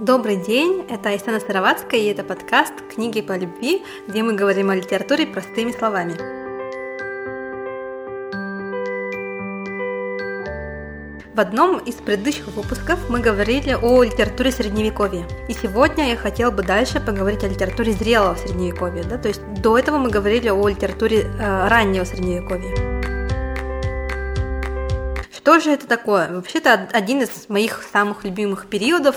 Добрый день, это Айсана Сыроватская, и это подкаст «Книги по любви», где мы говорим о литературе простыми словами. В одном из предыдущих выпусков мы говорили о литературе средневековья. И сегодня я хотела бы дальше поговорить о литературе зрелого средневековья. Да? То есть до этого мы говорили о литературе э, раннего средневековья. Что же это такое? Вообще-то один из моих самых любимых периодов,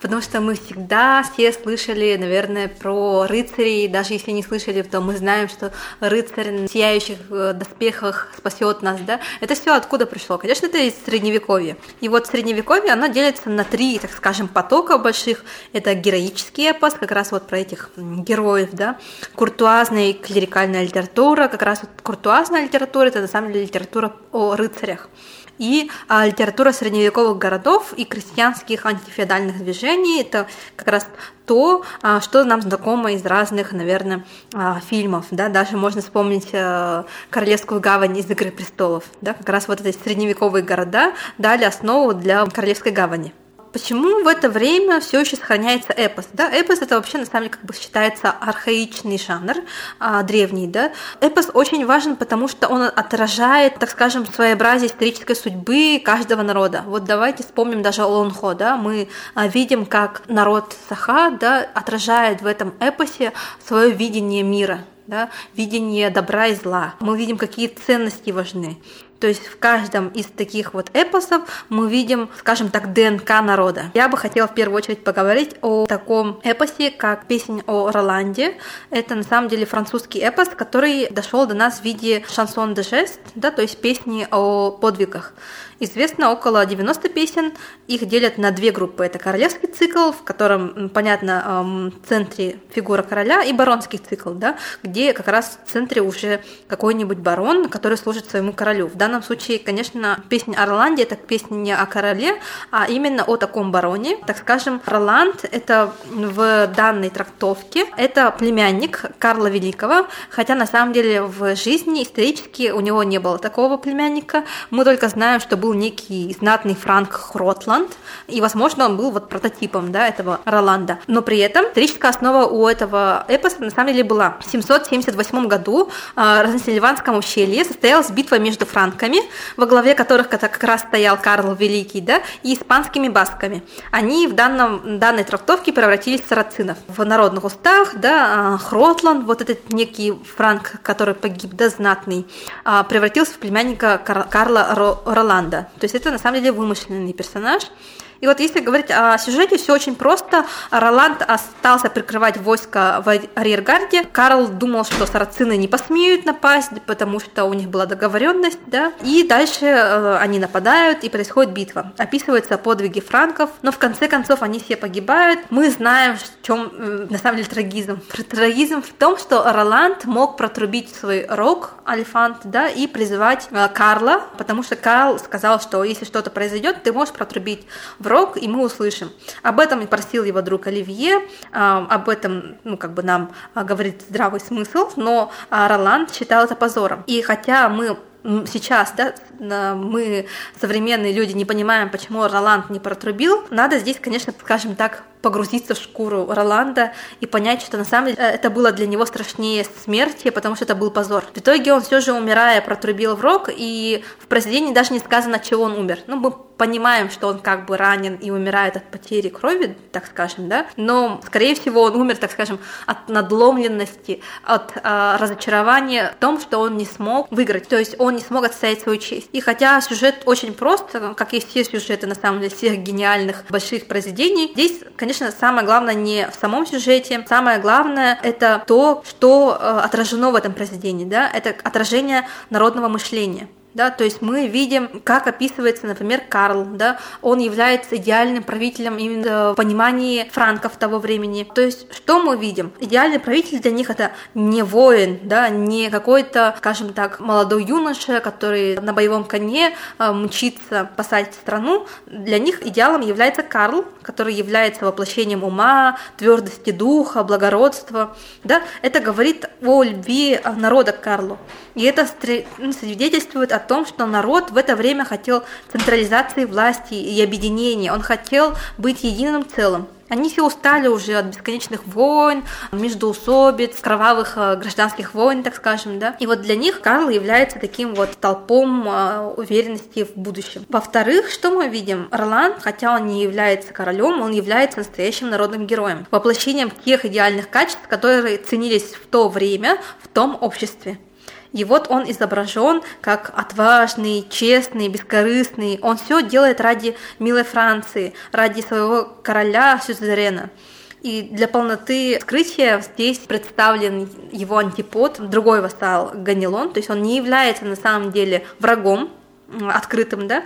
потому что мы всегда все слышали, наверное, про рыцарей, даже если не слышали, то мы знаем, что рыцарь в сияющих э, доспехах спасет нас, да? Это все откуда пришло? Конечно, это из средневековья. И вот средневековье, оно делится на три, так скажем, потока больших. Это героический эпос, как раз вот про этих героев, да? Куртуазная и клерикальная литература, как раз вот куртуазная литература, это на самом деле литература о рыцарях и а, литература средневековых городов и крестьянских антифеодальных движений. Это как раз то, а, что нам знакомо из разных, наверное, а, фильмов. Да? Даже можно вспомнить а, Королевскую гавань из «Игры престолов». Да? Как раз вот эти средневековые города дали основу для Королевской гавани почему в это время все еще сохраняется эпос? Да? Эпос это вообще на самом деле как бы считается архаичный жанр, а, древний. Да? Эпос очень важен, потому что он отражает, так скажем, своеобразие исторической судьбы каждого народа. Вот давайте вспомним даже Олонхо. Да? Мы а, видим, как народ Саха да, отражает в этом эпосе свое видение мира да, видение добра и зла. Мы видим, какие ценности важны. То есть в каждом из таких вот эпосов мы видим, скажем так, ДНК народа. Я бы хотела в первую очередь поговорить о таком эпосе, как песня о Роланде. Это на самом деле французский эпос, который дошел до нас в виде шансон де жест, да, то есть песни о подвигах. Известно около 90 песен, их делят на две группы. Это королевский цикл, в котором, понятно, в центре фигура короля, и баронский цикл, да, где как раз в центре уже какой-нибудь барон, который служит своему королю. В данном случае, конечно, песня о Роланде – это песня не о короле, а именно о таком бароне. Так скажем, Роланд – это в данной трактовке, это племянник Карла Великого, хотя на самом деле в жизни исторически у него не было такого племянника. Мы только знаем, что был был некий знатный Франк Хротланд, и, возможно, он был вот прототипом да, этого Роланда. Но при этом историческая основа у этого эпоса на самом деле была. В 778 году а, в Трансильванском ущелье состоялась битва между франками, во главе которых как раз стоял Карл Великий, да, и испанскими басками. Они в данном, данной трактовке превратились в сарацинов. В народных устах, да, а, Хротланд, вот этот некий франк, который погиб, да, знатный, а, превратился в племянника Карла Роланда. То есть это на самом деле вымышленный персонаж. И вот если говорить о сюжете, все очень просто. Роланд остался прикрывать войско в арьергарде. Карл думал, что сарацины не посмеют напасть, потому что у них была договоренность, да. И дальше э, они нападают, и происходит битва. Описываются подвиги франков, но в конце концов они все погибают. Мы знаем, в чем э, на самом деле трагизм. Трагизм в том, что Роланд мог протрубить свой рог, алифант, да, и призывать э, Карла, потому что Карл сказал, что если что-то произойдет, ты можешь протрубить в рок, и мы услышим. Об этом просил его друг Оливье, а, об этом, ну, как бы нам а, говорит здравый смысл, но а, Роланд считал это позором. И хотя мы сейчас, да, мы, современные люди, не понимаем, почему Роланд не протрубил, надо здесь, конечно, скажем так, погрузиться в шкуру Роланда и понять, что на самом деле э, это было для него страшнее смерти, потому что это был позор. В итоге он все же, умирая, протрубил в рог, и в произведении даже не сказано, чего он умер. Ну, мы понимаем, что он как бы ранен и умирает от потери крови, так скажем, да, но, скорее всего, он умер, так скажем, от надломленности, от э, разочарования в том, что он не смог выиграть, то есть он не смог отстоять свою честь. И хотя сюжет очень прост, как и все сюжеты, на самом деле, всех гениальных больших произведений, здесь, конечно, самое главное не в самом сюжете, самое главное это то, что э, отражено в этом произведении, да, это отражение народного мышления да, то есть мы видим, как описывается, например, Карл, да, он является идеальным правителем именно в понимании франков того времени. То есть что мы видим? Идеальный правитель для них это не воин, да, не какой-то, скажем так, молодой юноша, который на боевом коне э, мчится спасать страну. Для них идеалом является Карл, который является воплощением ума, твердости духа, благородства, да, это говорит о любви народа к Карлу. И это ну, свидетельствует о том, что народ в это время хотел централизации власти и объединения. Он хотел быть единым целым. Они все устали уже от бесконечных войн, междоусобиц, кровавых э, гражданских войн, так скажем, да. И вот для них Карл является таким вот толпом э, уверенности в будущем. Во-вторых, что мы видим? Ролан, хотя он не является королем, он является настоящим народным героем, воплощением тех идеальных качеств, которые ценились в то время в том обществе. И вот он изображен как отважный, честный, бескорыстный. Он все делает ради милой Франции, ради своего короля Сюзерена. И для полноты скрытия здесь представлен его антипод, другой вассал Ганилон, то есть он не является на самом деле врагом открытым, да,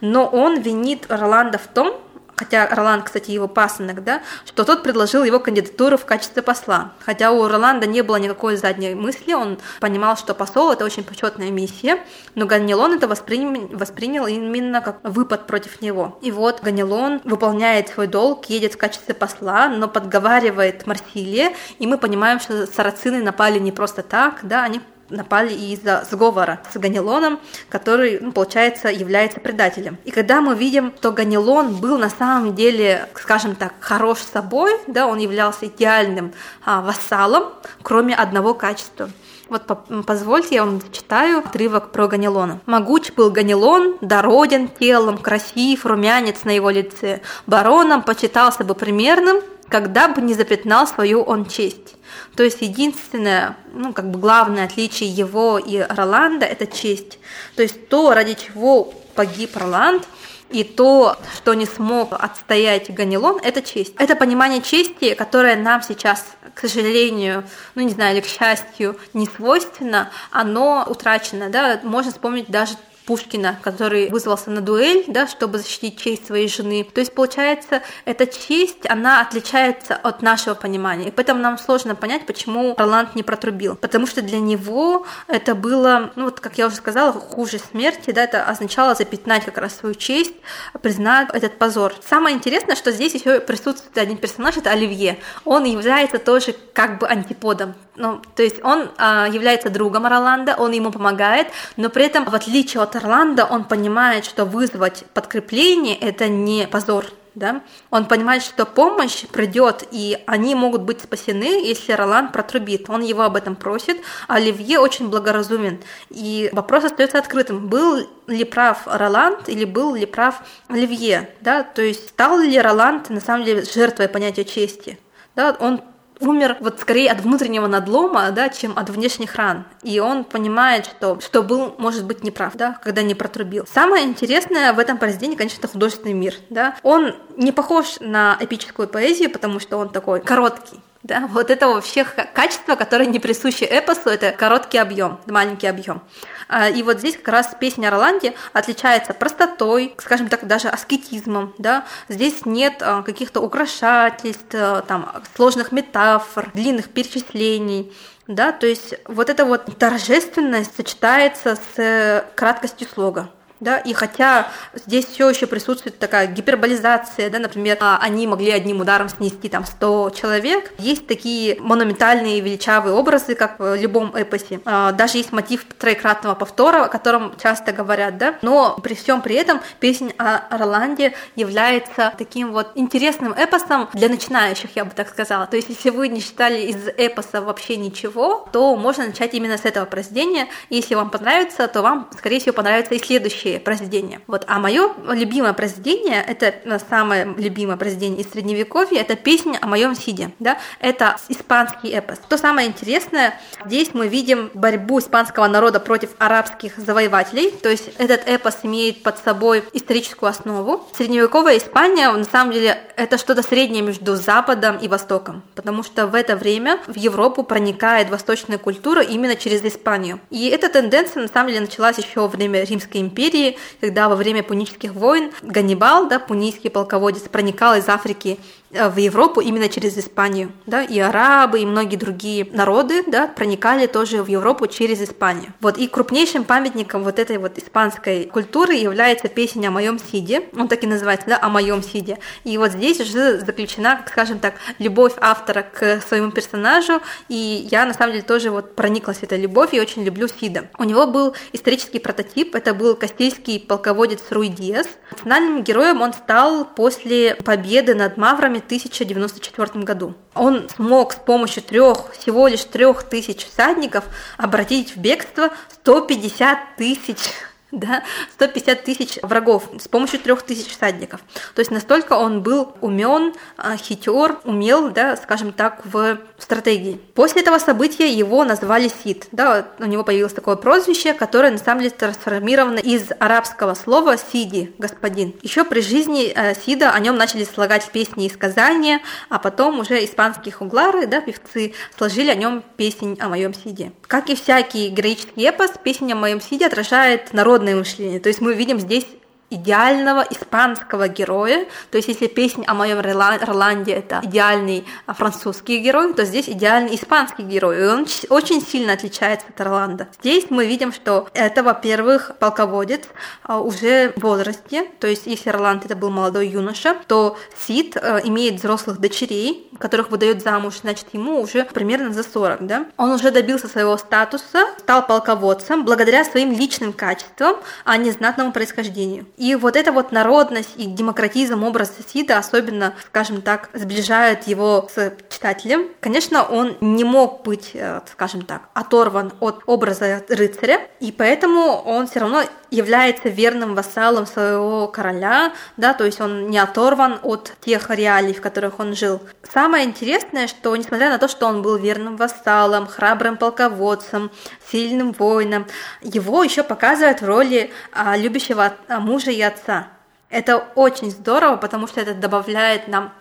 но он винит Роланда в том, хотя Роланд, кстати, его пасынок, да, что тот предложил его кандидатуру в качестве посла. Хотя у Роланда не было никакой задней мысли, он понимал, что посол – это очень почетная миссия, но Ганилон это воспринял, воспринял именно как выпад против него. И вот Ганилон выполняет свой долг, едет в качестве посла, но подговаривает Марсилия, и мы понимаем, что сарацины напали не просто так, да, они напали из-за сговора с Ганилоном, который, ну, получается, является предателем. И когда мы видим, что Ганилон был на самом деле, скажем так, хорош собой, да, он являлся идеальным а, вассалом, кроме одного качества. Вот позвольте, я вам зачитаю отрывок про Ганилона. «Могуч был Ганилон, дороден телом, красив, румянец на его лице. Бароном почитался бы примерным, когда бы не запятнал свою он честь. То есть единственное, ну, как бы главное отличие его и Роланда – это честь. То есть то, ради чего погиб Роланд, и то, что не смог отстоять Ганилон, это честь. Это понимание чести, которое нам сейчас, к сожалению, ну не знаю, или к счастью, не свойственно, оно утрачено. Да? Можно вспомнить даже Пушкина, который вызвался на дуэль, да, чтобы защитить честь своей жены. То есть, получается, эта честь, она отличается от нашего понимания. И поэтому нам сложно понять, почему Роланд не протрубил. Потому что для него это было, ну вот, как я уже сказала, хуже смерти, да, это означало запятнать как раз свою честь, признать этот позор. Самое интересное, что здесь еще присутствует один персонаж, это Оливье. Он является тоже как бы антиподом. Ну, то есть он а, является другом Роланда, он ему помогает, но при этом, в отличие от Орландо он понимает, что вызвать подкрепление – это не позор, да? Он понимает, что помощь придет, и они могут быть спасены, если Роланд протрубит. Он его об этом просит. А Оливье очень благоразумен. И вопрос остается открытым. Был ли прав Роланд или был ли прав Оливье? Да? То есть стал ли Роланд на самом деле жертвой понятия чести? Да? Он умер вот скорее от внутреннего надлома, да, чем от внешних ран. И он понимает, что, что был, может быть, неправ, да, когда не протрубил. Самое интересное в этом произведении, конечно, это художественный мир, да. Он не похож на эпическую поэзию, потому что он такой короткий, да, вот это вообще качество, которое не присуще эпосу, это короткий объем, маленький объем. А, и вот здесь как раз песня о Роланде отличается простотой, скажем так, даже аскетизмом, да. Здесь нет а, каких-то украшательств, а, там, сложных метафор, длинных перечислений, да, то есть вот эта вот торжественность сочетается с э, краткостью слога да, и хотя здесь все еще присутствует такая гиперболизация, да, например, а, они могли одним ударом снести там 100 человек, есть такие монументальные величавые образы, как в любом эпосе, а, даже есть мотив троекратного повтора, о котором часто говорят, да, но при всем при этом песня о Роланде является таким вот интересным эпосом для начинающих, я бы так сказала, то есть если вы не читали из эпоса вообще ничего, то можно начать именно с этого произведения, если вам понравится, то вам, скорее всего, понравится и следующее следующие произведения. Вот, а мое любимое произведение, это э, самое любимое произведение из Средневековья, это песня о моем Сиде. Да? Это испанский эпос. То самое интересное, здесь мы видим борьбу испанского народа против арабских завоевателей, то есть этот эпос имеет под собой историческую основу. Средневековая Испания, на самом деле, это что-то среднее между Западом и Востоком, потому что в это время в Европу проникает восточная культура именно через Испанию. И эта тенденция, на самом деле, началась еще во время Римской империи, Сирии, когда во время пунических войн Ганнибал, да, пунийский полководец, проникал из Африки в Европу именно через Испанию, да, и арабы, и многие другие народы, да, проникали тоже в Европу через Испанию. Вот, и крупнейшим памятником вот этой вот испанской культуры является песня о моем Сиде, он так и называется, да, о моем Сиде. И вот здесь уже заключена, скажем так, любовь автора к своему персонажу, и я на самом деле тоже вот прониклась этой любовью и очень люблю Сида. У него был исторический прототип, это был кастильский полководец Руй Диас. Национальным героем он стал после победы над маврами в 1094 году. Он смог с помощью трех, всего лишь трех тысяч всадников обратить в бегство 150 тысяч да, 150 тысяч врагов с помощью трех тысяч всадников. То есть настолько он был умен, а, хитер, умел, да, скажем так, в стратегии. После этого события его назвали Сид. Да, у него появилось такое прозвище, которое на самом деле трансформировано из арабского слова Сиди, господин. Еще при жизни э, Сида о нем начали слагать песни и сказания, а потом уже испанские хуглары, да, певцы, сложили о нем песнь о моем Сиде. Как и всякий героический эпос, песня о моем Сиде отражает народный народное мышление. То есть мы видим здесь идеального испанского героя. То есть, если песня о моем Роланде это идеальный а, французский герой, то здесь идеальный испанский герой. И он очень сильно отличается от Роланда. Здесь мы видим, что это, во-первых, полководец а, уже в возрасте. То есть, если Роланд это был молодой юноша, то Сид а, имеет взрослых дочерей, которых выдает замуж, значит, ему уже примерно за 40, да? Он уже добился своего статуса, стал полководцем благодаря своим личным качествам, а не знатному происхождению. И вот эта вот народность и демократизм образа Сида особенно, скажем так, сближают его с читателем. Конечно, он не мог быть, э, скажем так, оторван от образа рыцаря, и поэтому он все равно является верным вассалом своего короля, да, то есть он не оторван от тех реалий, в которых он жил. Самое интересное, что несмотря на то, что он был верным вассалом, храбрым полководцем, сильным воином, его еще показывают в роли а, любящего мужа и отца. Это очень здорово, потому что это добавляет нам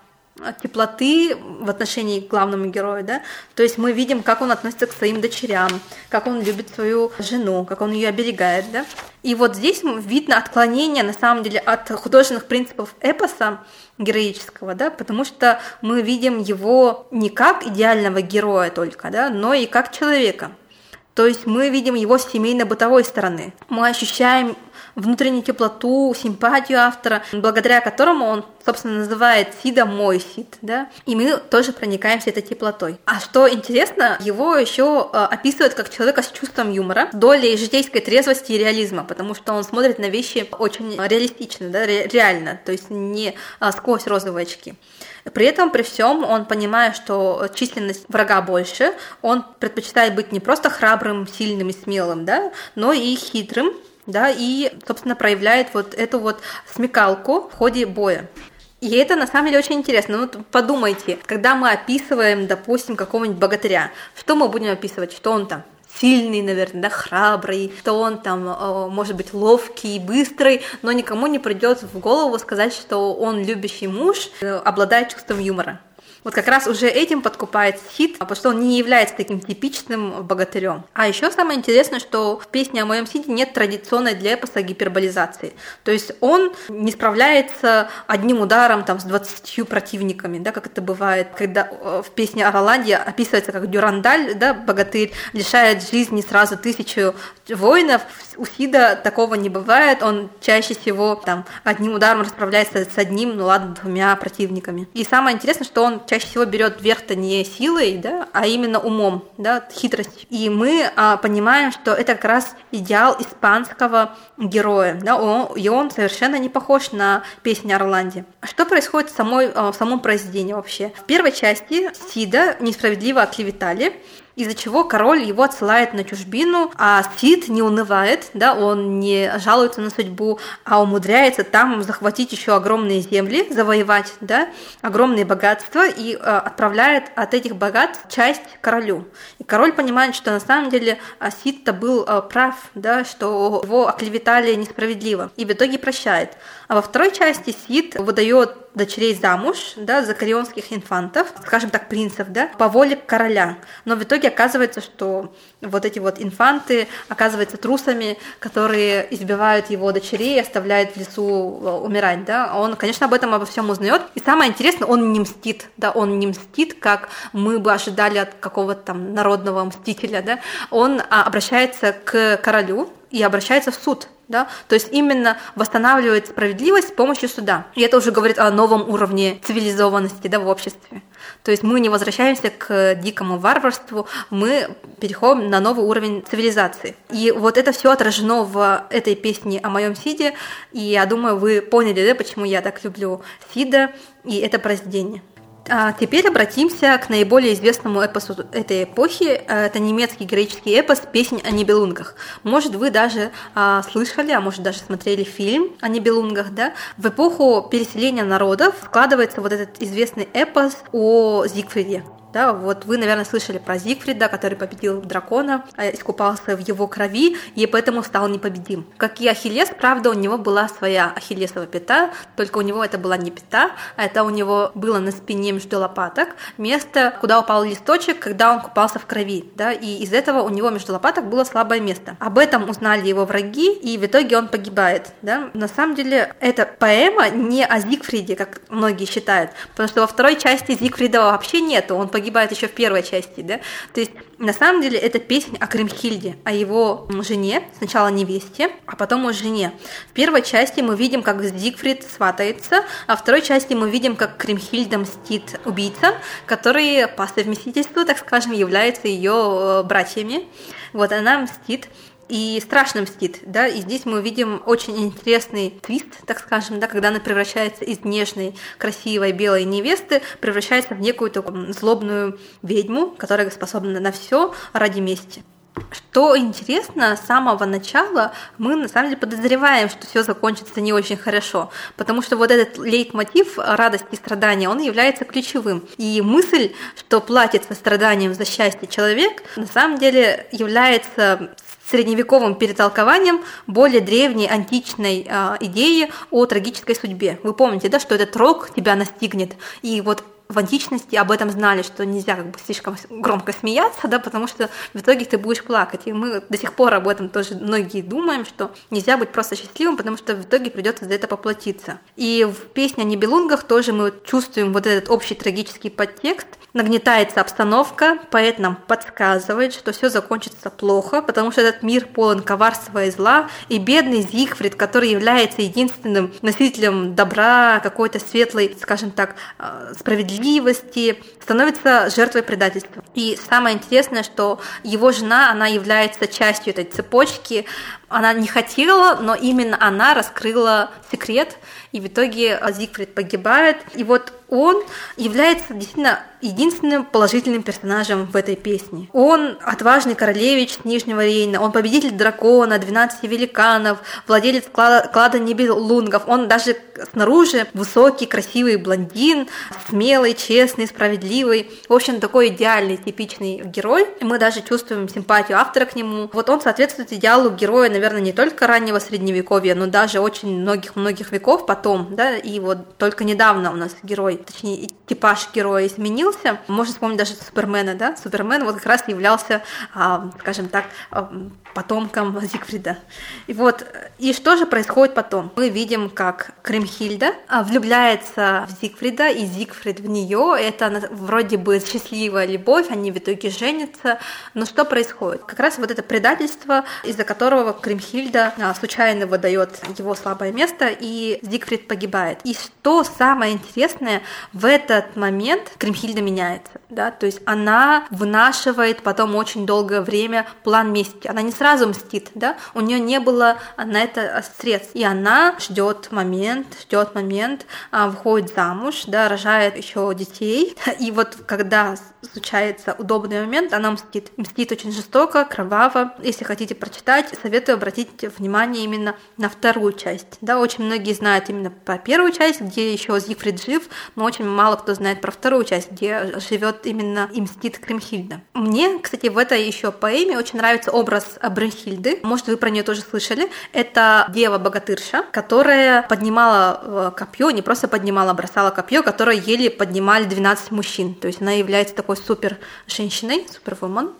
теплоты в отношении к главному герою, да, то есть мы видим, как он относится к своим дочерям, как он любит свою жену, как он ее оберегает, да, и вот здесь видно отклонение, на самом деле, от художественных принципов эпоса героического, да, потому что мы видим его не как идеального героя только, да, но и как человека, то есть мы видим его с семейно-бытовой стороны. Мы ощущаем внутреннюю теплоту, симпатию автора, благодаря которому он, собственно, называет Сида мой Сид, да, и мы тоже проникаемся этой теплотой. А что интересно, его еще э, описывают как человека с чувством юмора, долей житейской трезвости и реализма, потому что он смотрит на вещи очень реалистично, да, ре- реально, то есть не а, сквозь розовые очки. При этом, при всем, он понимает, что численность врага больше, он предпочитает быть не просто храбрым, сильным и смелым, да, но и хитрым, да, и, собственно, проявляет вот эту вот смекалку в ходе боя. И это на самом деле очень интересно. Ну, вот подумайте, когда мы описываем, допустим, какого-нибудь богатыря, что мы будем описывать? Что он там сильный, наверное, да, храбрый, что он там, э, может быть, ловкий, быстрый, но никому не придет в голову сказать, что он любящий муж, э, обладает чувством юмора. Вот как раз уже этим подкупает хит, потому что он не является таким типичным богатырем. А еще самое интересное, что в песне о моем сите нет традиционной для эпоса гиперболизации. То есть он не справляется одним ударом там, с 20 противниками, да, как это бывает, когда э, в песне о Роланде описывается как Дюрандаль, да, богатырь, лишает жизни сразу тысячу воинов. У Сида такого не бывает, он чаще всего там одним ударом расправляется с одним, ну ладно, двумя противниками. И самое интересное, что он чаще всего берет верх-то не силой, да, а именно умом, да, хитростью. И мы а, понимаем, что это как раз идеал испанского героя, да, он, и он совершенно не похож на песню Орланде. Что происходит в, самой, а, в самом произведении вообще? В первой части Сида несправедливо оклеветали, из-за чего король его отсылает на чужбину, а Сид не унывает, да, он не жалуется на судьбу, а умудряется там захватить еще огромные земли, завоевать, да, огромные богатства и э, отправляет от этих богатств часть королю. И король понимает, что на самом деле а, Сид-то был э, прав, да, что его оклеветали несправедливо, и в итоге прощает. А во второй части Сид выдает дочерей замуж, да, за корионских инфантов, скажем так, принцев, да, по воле короля. Но в итоге оказывается, что вот эти вот инфанты оказываются трусами, которые избивают его дочерей и оставляют в лесу э, умирать, да. Он, конечно, об этом обо всем узнает. И самое интересное, он не мстит, да, он не мстит, как мы бы ожидали от какого-то там народного мстителя, да. Он а, обращается к королю, и обращается в суд да, то есть именно восстанавливает справедливость с помощью суда. И это уже говорит о новом уровне цивилизованности да, в обществе. То есть мы не возвращаемся к дикому варварству, мы переходим на новый уровень цивилизации. И вот это все отражено в этой песне о моем Сиде, и я думаю, вы поняли, да, почему я так люблю Сида и это произведение. А теперь обратимся к наиболее известному эпосу этой эпохи. Это немецкий героический эпос «Песнь о Нибелунгах». Может, вы даже а, слышали, а может, даже смотрели фильм о Нибелунгах, да? В эпоху переселения народов складывается вот этот известный эпос о Зигфриде. Да, вот вы, наверное, слышали про Зигфрида, который победил дракона, а, искупался в его крови и поэтому стал непобедим. Как и Ахиллес, правда, у него была своя ахиллесова пята, только у него это была не пята, а это у него было на спине между лопаток место, куда упал листочек, когда он купался в крови, да, и из этого у него между лопаток было слабое место. Об этом узнали его враги, и в итоге он погибает, да. На самом деле, эта поэма не о Зигфриде, как многие считают, потому что во второй части Зигфрида вообще нету, он погибает погибает еще в первой части, да. То есть на самом деле это песня о Кримхильде, о его жене, сначала невесте, а потом о жене. В первой части мы видим, как Зигфрид сватается, а в второй части мы видим, как Кримхильда мстит убийцам, которые по совместительству, так скажем, являются ее э, братьями. Вот она мстит и страшно мстит, да, и здесь мы видим очень интересный твист, так скажем, да, когда она превращается из нежной, красивой белой невесты, превращается в некую такую злобную ведьму, которая способна на все ради мести. Что интересно, с самого начала мы на самом деле подозреваем, что все закончится не очень хорошо, потому что вот этот лейтмотив радости и страдания, он является ключевым. И мысль, что платит со страданием за счастье человек, на самом деле является средневековым перетолкованием более древней античной э, идеи о трагической судьбе. Вы помните, да, что этот рок тебя настигнет, и вот в античности об этом знали, что нельзя как бы слишком громко смеяться, да, потому что в итоге ты будешь плакать. И мы до сих пор об этом тоже многие думаем, что нельзя быть просто счастливым, потому что в итоге придется за это поплатиться. И в песне о Нибелунгах тоже мы чувствуем вот этот общий трагический подтекст. Нагнетается обстановка, поэт нам подсказывает, что все закончится плохо, потому что этот мир полон коварства и зла, и бедный Зигфрид, который является единственным носителем добра, какой-то светлой, скажем так, э, справедливости, справедливости, становится жертвой предательства. И самое интересное, что его жена, она является частью этой цепочки, она не хотела, но именно она раскрыла секрет, и в итоге Зигфрид погибает. И вот он является действительно единственным положительным персонажем в этой песне. Он отважный королевич Нижнего Рейна, он победитель дракона, 12 великанов, владелец клада, клада Нибелунгов, он даже снаружи высокий, красивый блондин, смелый, честный, справедливый. В общем, такой идеальный, типичный герой. Мы даже чувствуем симпатию автора к нему. Вот он соответствует идеалу героя, наверное, не только раннего средневековья, но даже очень многих-многих веков потом, да, и вот только недавно у нас герой, точнее, типаж героя изменился. Можно вспомнить даже Супермена, да, Супермен вот как раз являлся, а, скажем так, а, потомком Зигфрида. И вот, и что же происходит потом? Мы видим, как Кремхильда а, влюбляется в Зигфрида, и Зигфрид в нее, это вроде бы счастливая любовь, они в итоге женятся, но что происходит? Как раз вот это предательство, из-за которого Кримхильда а, случайно выдает его слабое место, и Зигфрид погибает. И что самое интересное, в этот момент Кримхильда меняется, да, то есть она вынашивает потом очень долгое время план мести. Она не сразу мстит, да, у нее не было на это средств, и она ждет момент, ждет момент, а, выходит замуж, да, рожает еще детей, и вот когда случается удобный момент, она мстит. Мстит очень жестоко, кроваво. Если хотите прочитать, советую обратить внимание именно на вторую часть. Да, очень многие знают именно про первую часть, где еще Зигфрид жив, но очень мало кто знает про вторую часть, где живет именно и мстит Кримхильда. Мне, кстати, в этой еще поэме очень нравится образ Брюнхильды. Может, вы про нее тоже слышали. Это дева-богатырша, которая поднимала э, копье, не просто поднимала, а бросала копье, которое еле поднимали 12 мужчин. То есть она является такой такой супер женщиной, супервумен.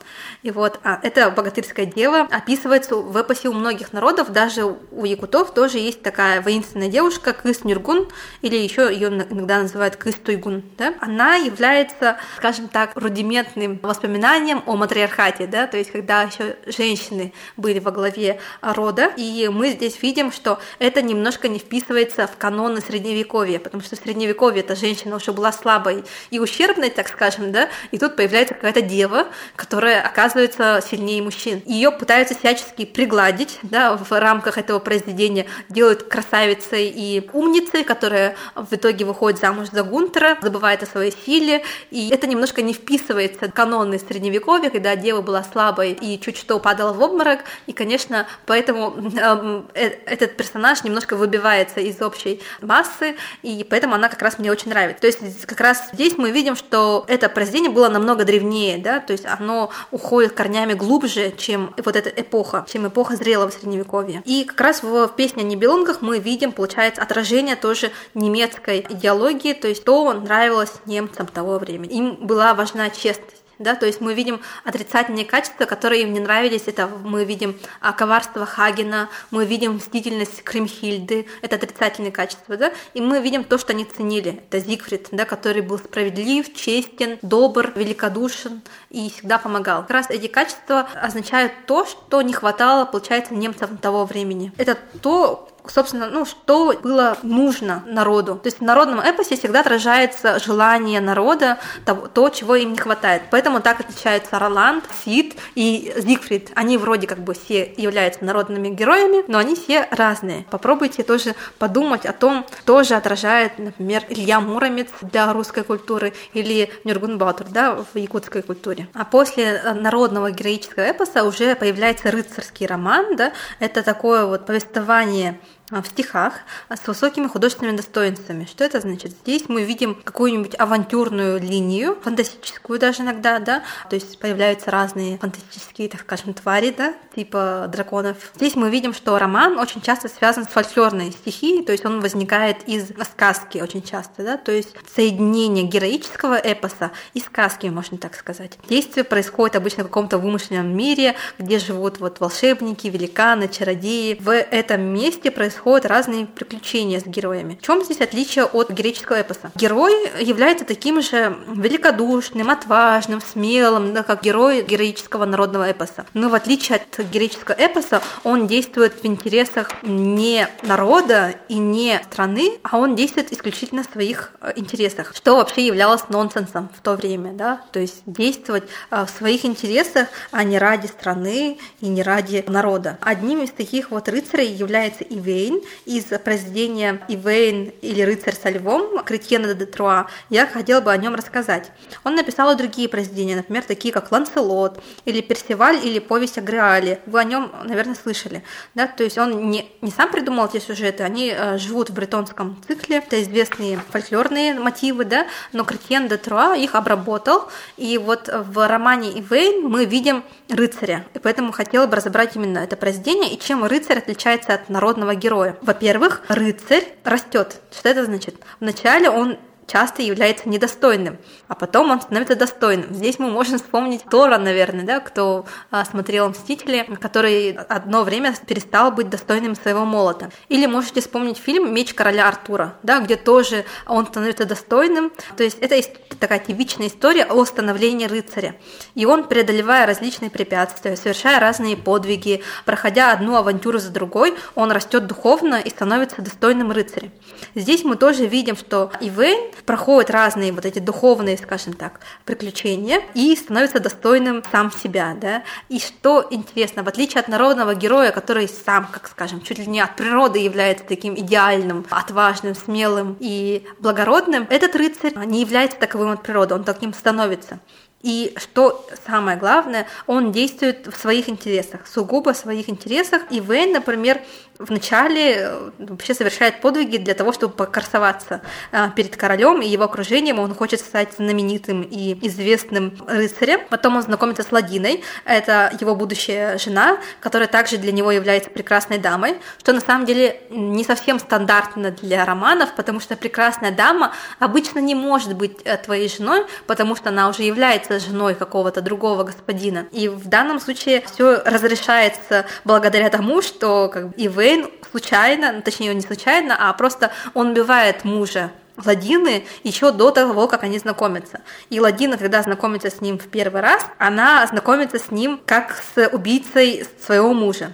И вот а, эта богатырская дева описывается в эпосе у многих народов, даже у якутов тоже есть такая воинственная девушка Кыс Нюргун, или еще ее иногда называют Кыс Туйгун. Да? Она является, скажем так, рудиментным воспоминанием о матриархате, да, то есть когда еще женщины были во главе рода, и мы здесь видим, что это немножко не вписывается в каноны средневековья, потому что в средневековье эта женщина уже была слабой и ущербной, так скажем, да, и тут появляется какая-то дева, которая оказывается сильнее мужчин. Ее пытаются всячески пригладить, да, в рамках этого произведения делают красавицей и умницей, которая в итоге выходит замуж за Гунтера, забывает о своей силе, и это немножко не вписывается в каноны средневековья, когда дева была слабой и чуть что падала в обморок, и, конечно, поэтому эм, э, этот персонаж немножко выбивается из общей массы, и поэтому она как раз мне очень нравится. То есть как раз здесь мы видим, что это произведение было намного древнее, да, то есть оно уходит корнями глубже, чем вот эта эпоха, чем эпоха зрелого средневековья. И как раз в песне о Нибелунгах мы видим, получается, отражение тоже немецкой идеологии, то есть то нравилось немцам того времени. Им была важна честность да, то есть мы видим отрицательные качества, которые им не нравились, это мы видим а, коварство Хагена, мы видим мстительность Кримхильды, это отрицательные качества, да, и мы видим то, что они ценили, это Зигфрид, да, который был справедлив, честен, добр, великодушен и всегда помогал. Как раз эти качества означают то, что не хватало, получается, немцам того времени. Это то, собственно, ну, что было нужно народу. То есть в народном эпосе всегда отражается желание народа, того, то, чего им не хватает. Поэтому так отличаются Роланд, Сид и Зигфрид. Они вроде как бы все являются народными героями, но они все разные. Попробуйте тоже подумать о том, что же отражает, например, Илья Муромец для русской культуры или Нюргун Батур да, в якутской культуре. А после народного героического эпоса уже появляется рыцарский роман, да, это такое вот повествование в стихах а, с высокими художественными достоинствами. Что это значит? Здесь мы видим какую-нибудь авантюрную линию, фантастическую даже иногда, да, то есть появляются разные фантастические, так скажем, твари, да, типа драконов. Здесь мы видим, что роман очень часто связан с фольклорной стихией, то есть он возникает из сказки очень часто, да, то есть соединение героического эпоса и сказки, можно так сказать. Действие происходит обычно в каком-то вымышленном мире, где живут вот волшебники, великаны, чародеи. В этом месте происходит происходят разные приключения с героями. В чем здесь отличие от греческого эпоса? Герой является таким же великодушным, отважным, смелым, да, как герой героического народного эпоса. Но в отличие от героического эпоса, он действует в интересах не народа и не страны, а он действует исключительно в своих э, интересах, что вообще являлось нонсенсом в то время, да, то есть действовать э, в своих интересах, а не ради страны и не ради народа. Одним из таких вот рыцарей является Ивей, Ивейн из произведения Ивейн или «Рыцарь со львом» Кретьена де Труа, я хотела бы о нем рассказать. Он написал и другие произведения, например, такие как «Ланселот» или «Персиваль» или «Повесть о Греале». Вы о нем, наверное, слышали. Да? То есть он не, не сам придумал эти сюжеты, они э, живут в бретонском цикле, это известные фольклорные мотивы, да? но Кретьен де Труа их обработал, и вот в романе Ивейн мы видим рыцаря, и поэтому хотела бы разобрать именно это произведение и чем рыцарь отличается от народного героя героя. Во-первых, рыцарь растет. Что это значит? Вначале он часто является недостойным, а потом он становится достойным. Здесь мы можем вспомнить Тора, наверное, да, кто а, смотрел «Мстители», который одно время перестал быть достойным своего молота. Или можете вспомнить фильм «Меч короля Артура», да, где тоже он становится достойным. То есть это такая типичная история о становлении рыцаря. И он, преодолевая различные препятствия, совершая разные подвиги, проходя одну авантюру за другой, он растет духовно и становится достойным рыцарем. Здесь мы тоже видим, что Ивейн проходит разные вот эти духовные, скажем так, приключения и становится достойным сам себя, да. И что интересно, в отличие от народного героя, который сам, как скажем, чуть ли не от природы является таким идеальным, отважным, смелым и благородным, этот рыцарь не является таковым от природы, он таким становится. И что самое главное, он действует в своих интересах, сугубо в своих интересах. И Вейн, например, вначале э, вообще совершает подвиги для того, чтобы покрасоваться э, перед королем и его окружением. Он хочет стать знаменитым и известным рыцарем. Потом он знакомится с Ладиной, это его будущая жена, которая также для него является прекрасной дамой, что на самом деле не совсем стандартно для романов, потому что прекрасная дама обычно не может быть э, твоей женой, потому что она уже является женой какого-то другого господина. И в данном случае все разрешается благодаря тому, что как бы, и вы Вейн случайно, ну, точнее не случайно, а просто он убивает мужа Ладины еще до того, как они знакомятся. И Ладина, когда знакомится с ним в первый раз, она знакомится с ним как с убийцей своего мужа.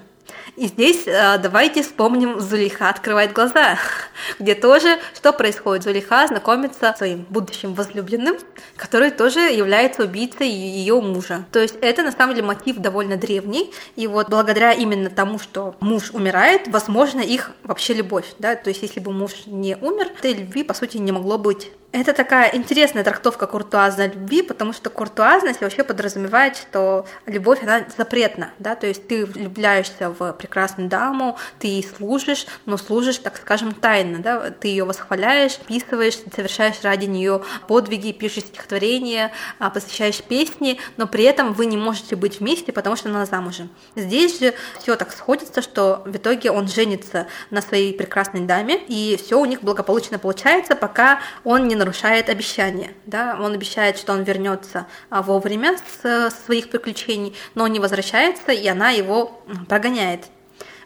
И здесь э, давайте вспомним Зулиха открывает глаза, где тоже что происходит? Зулиха знакомится с своим будущим возлюбленным, который тоже является убийцей ее мужа. То есть это на самом деле мотив довольно древний, и вот благодаря именно тому, что муж умирает, возможно их вообще любовь, да, то есть если бы муж не умер, этой любви по сути не могло быть. Это такая интересная трактовка куртуазной любви, потому что куртуазность вообще подразумевает, что любовь, она запретна, да, то есть ты влюбляешься в прекрасную даму, ты ей служишь, но служишь, так скажем, тайно, да, ты ее восхваляешь, писываешь, совершаешь ради нее подвиги, пишешь стихотворения, а, посвящаешь песни, но при этом вы не можете быть вместе, потому что она замужем. Здесь же все так сходится, что в итоге он женится на своей прекрасной даме, и все у них благополучно получается, пока он не нарушает обещание. Да? Он обещает, что он вернется а, вовремя с своих приключений, но не возвращается, и она его прогоняет.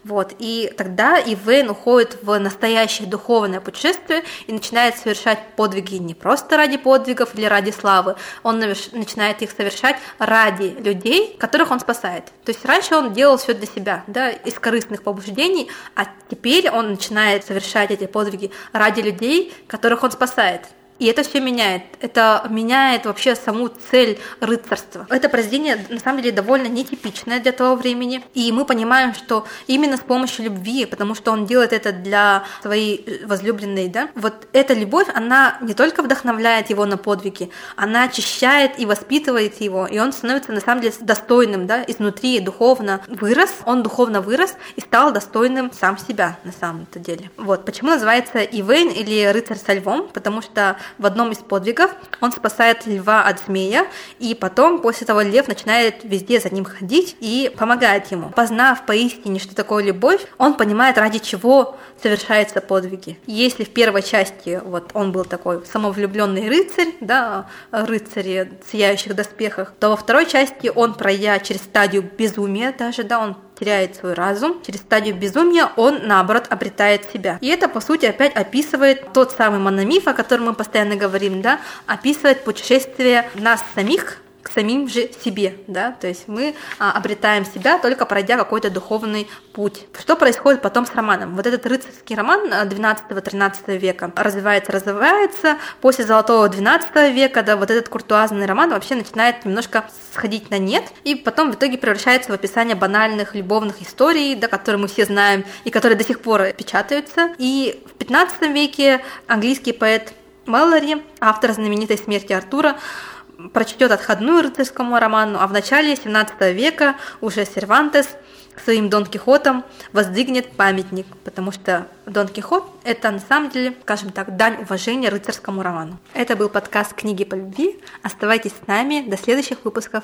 Вот, и тогда Ивейн уходит в настоящее духовное путешествие и начинает совершать подвиги не просто ради подвигов или ради славы, он начинает их совершать ради людей, которых он спасает. То есть раньше он делал все для себя, да, из корыстных побуждений, а теперь он начинает совершать эти подвиги ради людей, которых он спасает. И это все меняет. Это меняет вообще саму цель рыцарства. Это произведение, на самом деле, довольно нетипичное для того времени. И мы понимаем, что именно с помощью любви, потому что он делает это для своей э, возлюбленной, да, вот эта любовь, она не только вдохновляет его на подвиги, она очищает и воспитывает его, и он становится, на самом деле, достойным, да, изнутри духовно вырос, он духовно вырос и стал достойным сам себя, на самом-то деле. Вот, почему называется Ивейн или рыцарь со львом, потому что в одном из подвигов он спасает льва от змея, и потом после того лев начинает везде за ним ходить и помогает ему. Познав поистине, что такое любовь, он понимает, ради чего совершаются подвиги. Если в первой части вот он был такой самовлюбленный рыцарь, да, рыцари в сияющих доспехах, то во второй части он, пройдя через стадию безумия даже, да, он теряет свой разум, через стадию безумия он, наоборот, обретает себя. И это, по сути, опять описывает тот самый мономиф, о котором мы постоянно говорим, да, описывает путешествие нас самих к самим же себе, да, то есть мы а, обретаем себя только пройдя какой-то духовный путь. Что происходит потом с романом? Вот этот рыцарский роман 12-13 а, века развивается, развивается, после золотого 12 века, да, вот этот куртуазный роман вообще начинает немножко сходить на нет, и потом в итоге превращается в описание банальных любовных историй, да, которые мы все знаем и которые до сих пор печатаются. И в 15 веке английский поэт Мэллори, автор знаменитой «Смерти Артура», прочтет отходную рыцарскому роману, а в начале 17 века уже Сервантес своим Дон Кихотом воздвигнет памятник, потому что Дон Кихот – это на самом деле, скажем так, дань уважения рыцарскому роману. Это был подкаст «Книги по любви». Оставайтесь с нами. До следующих выпусков.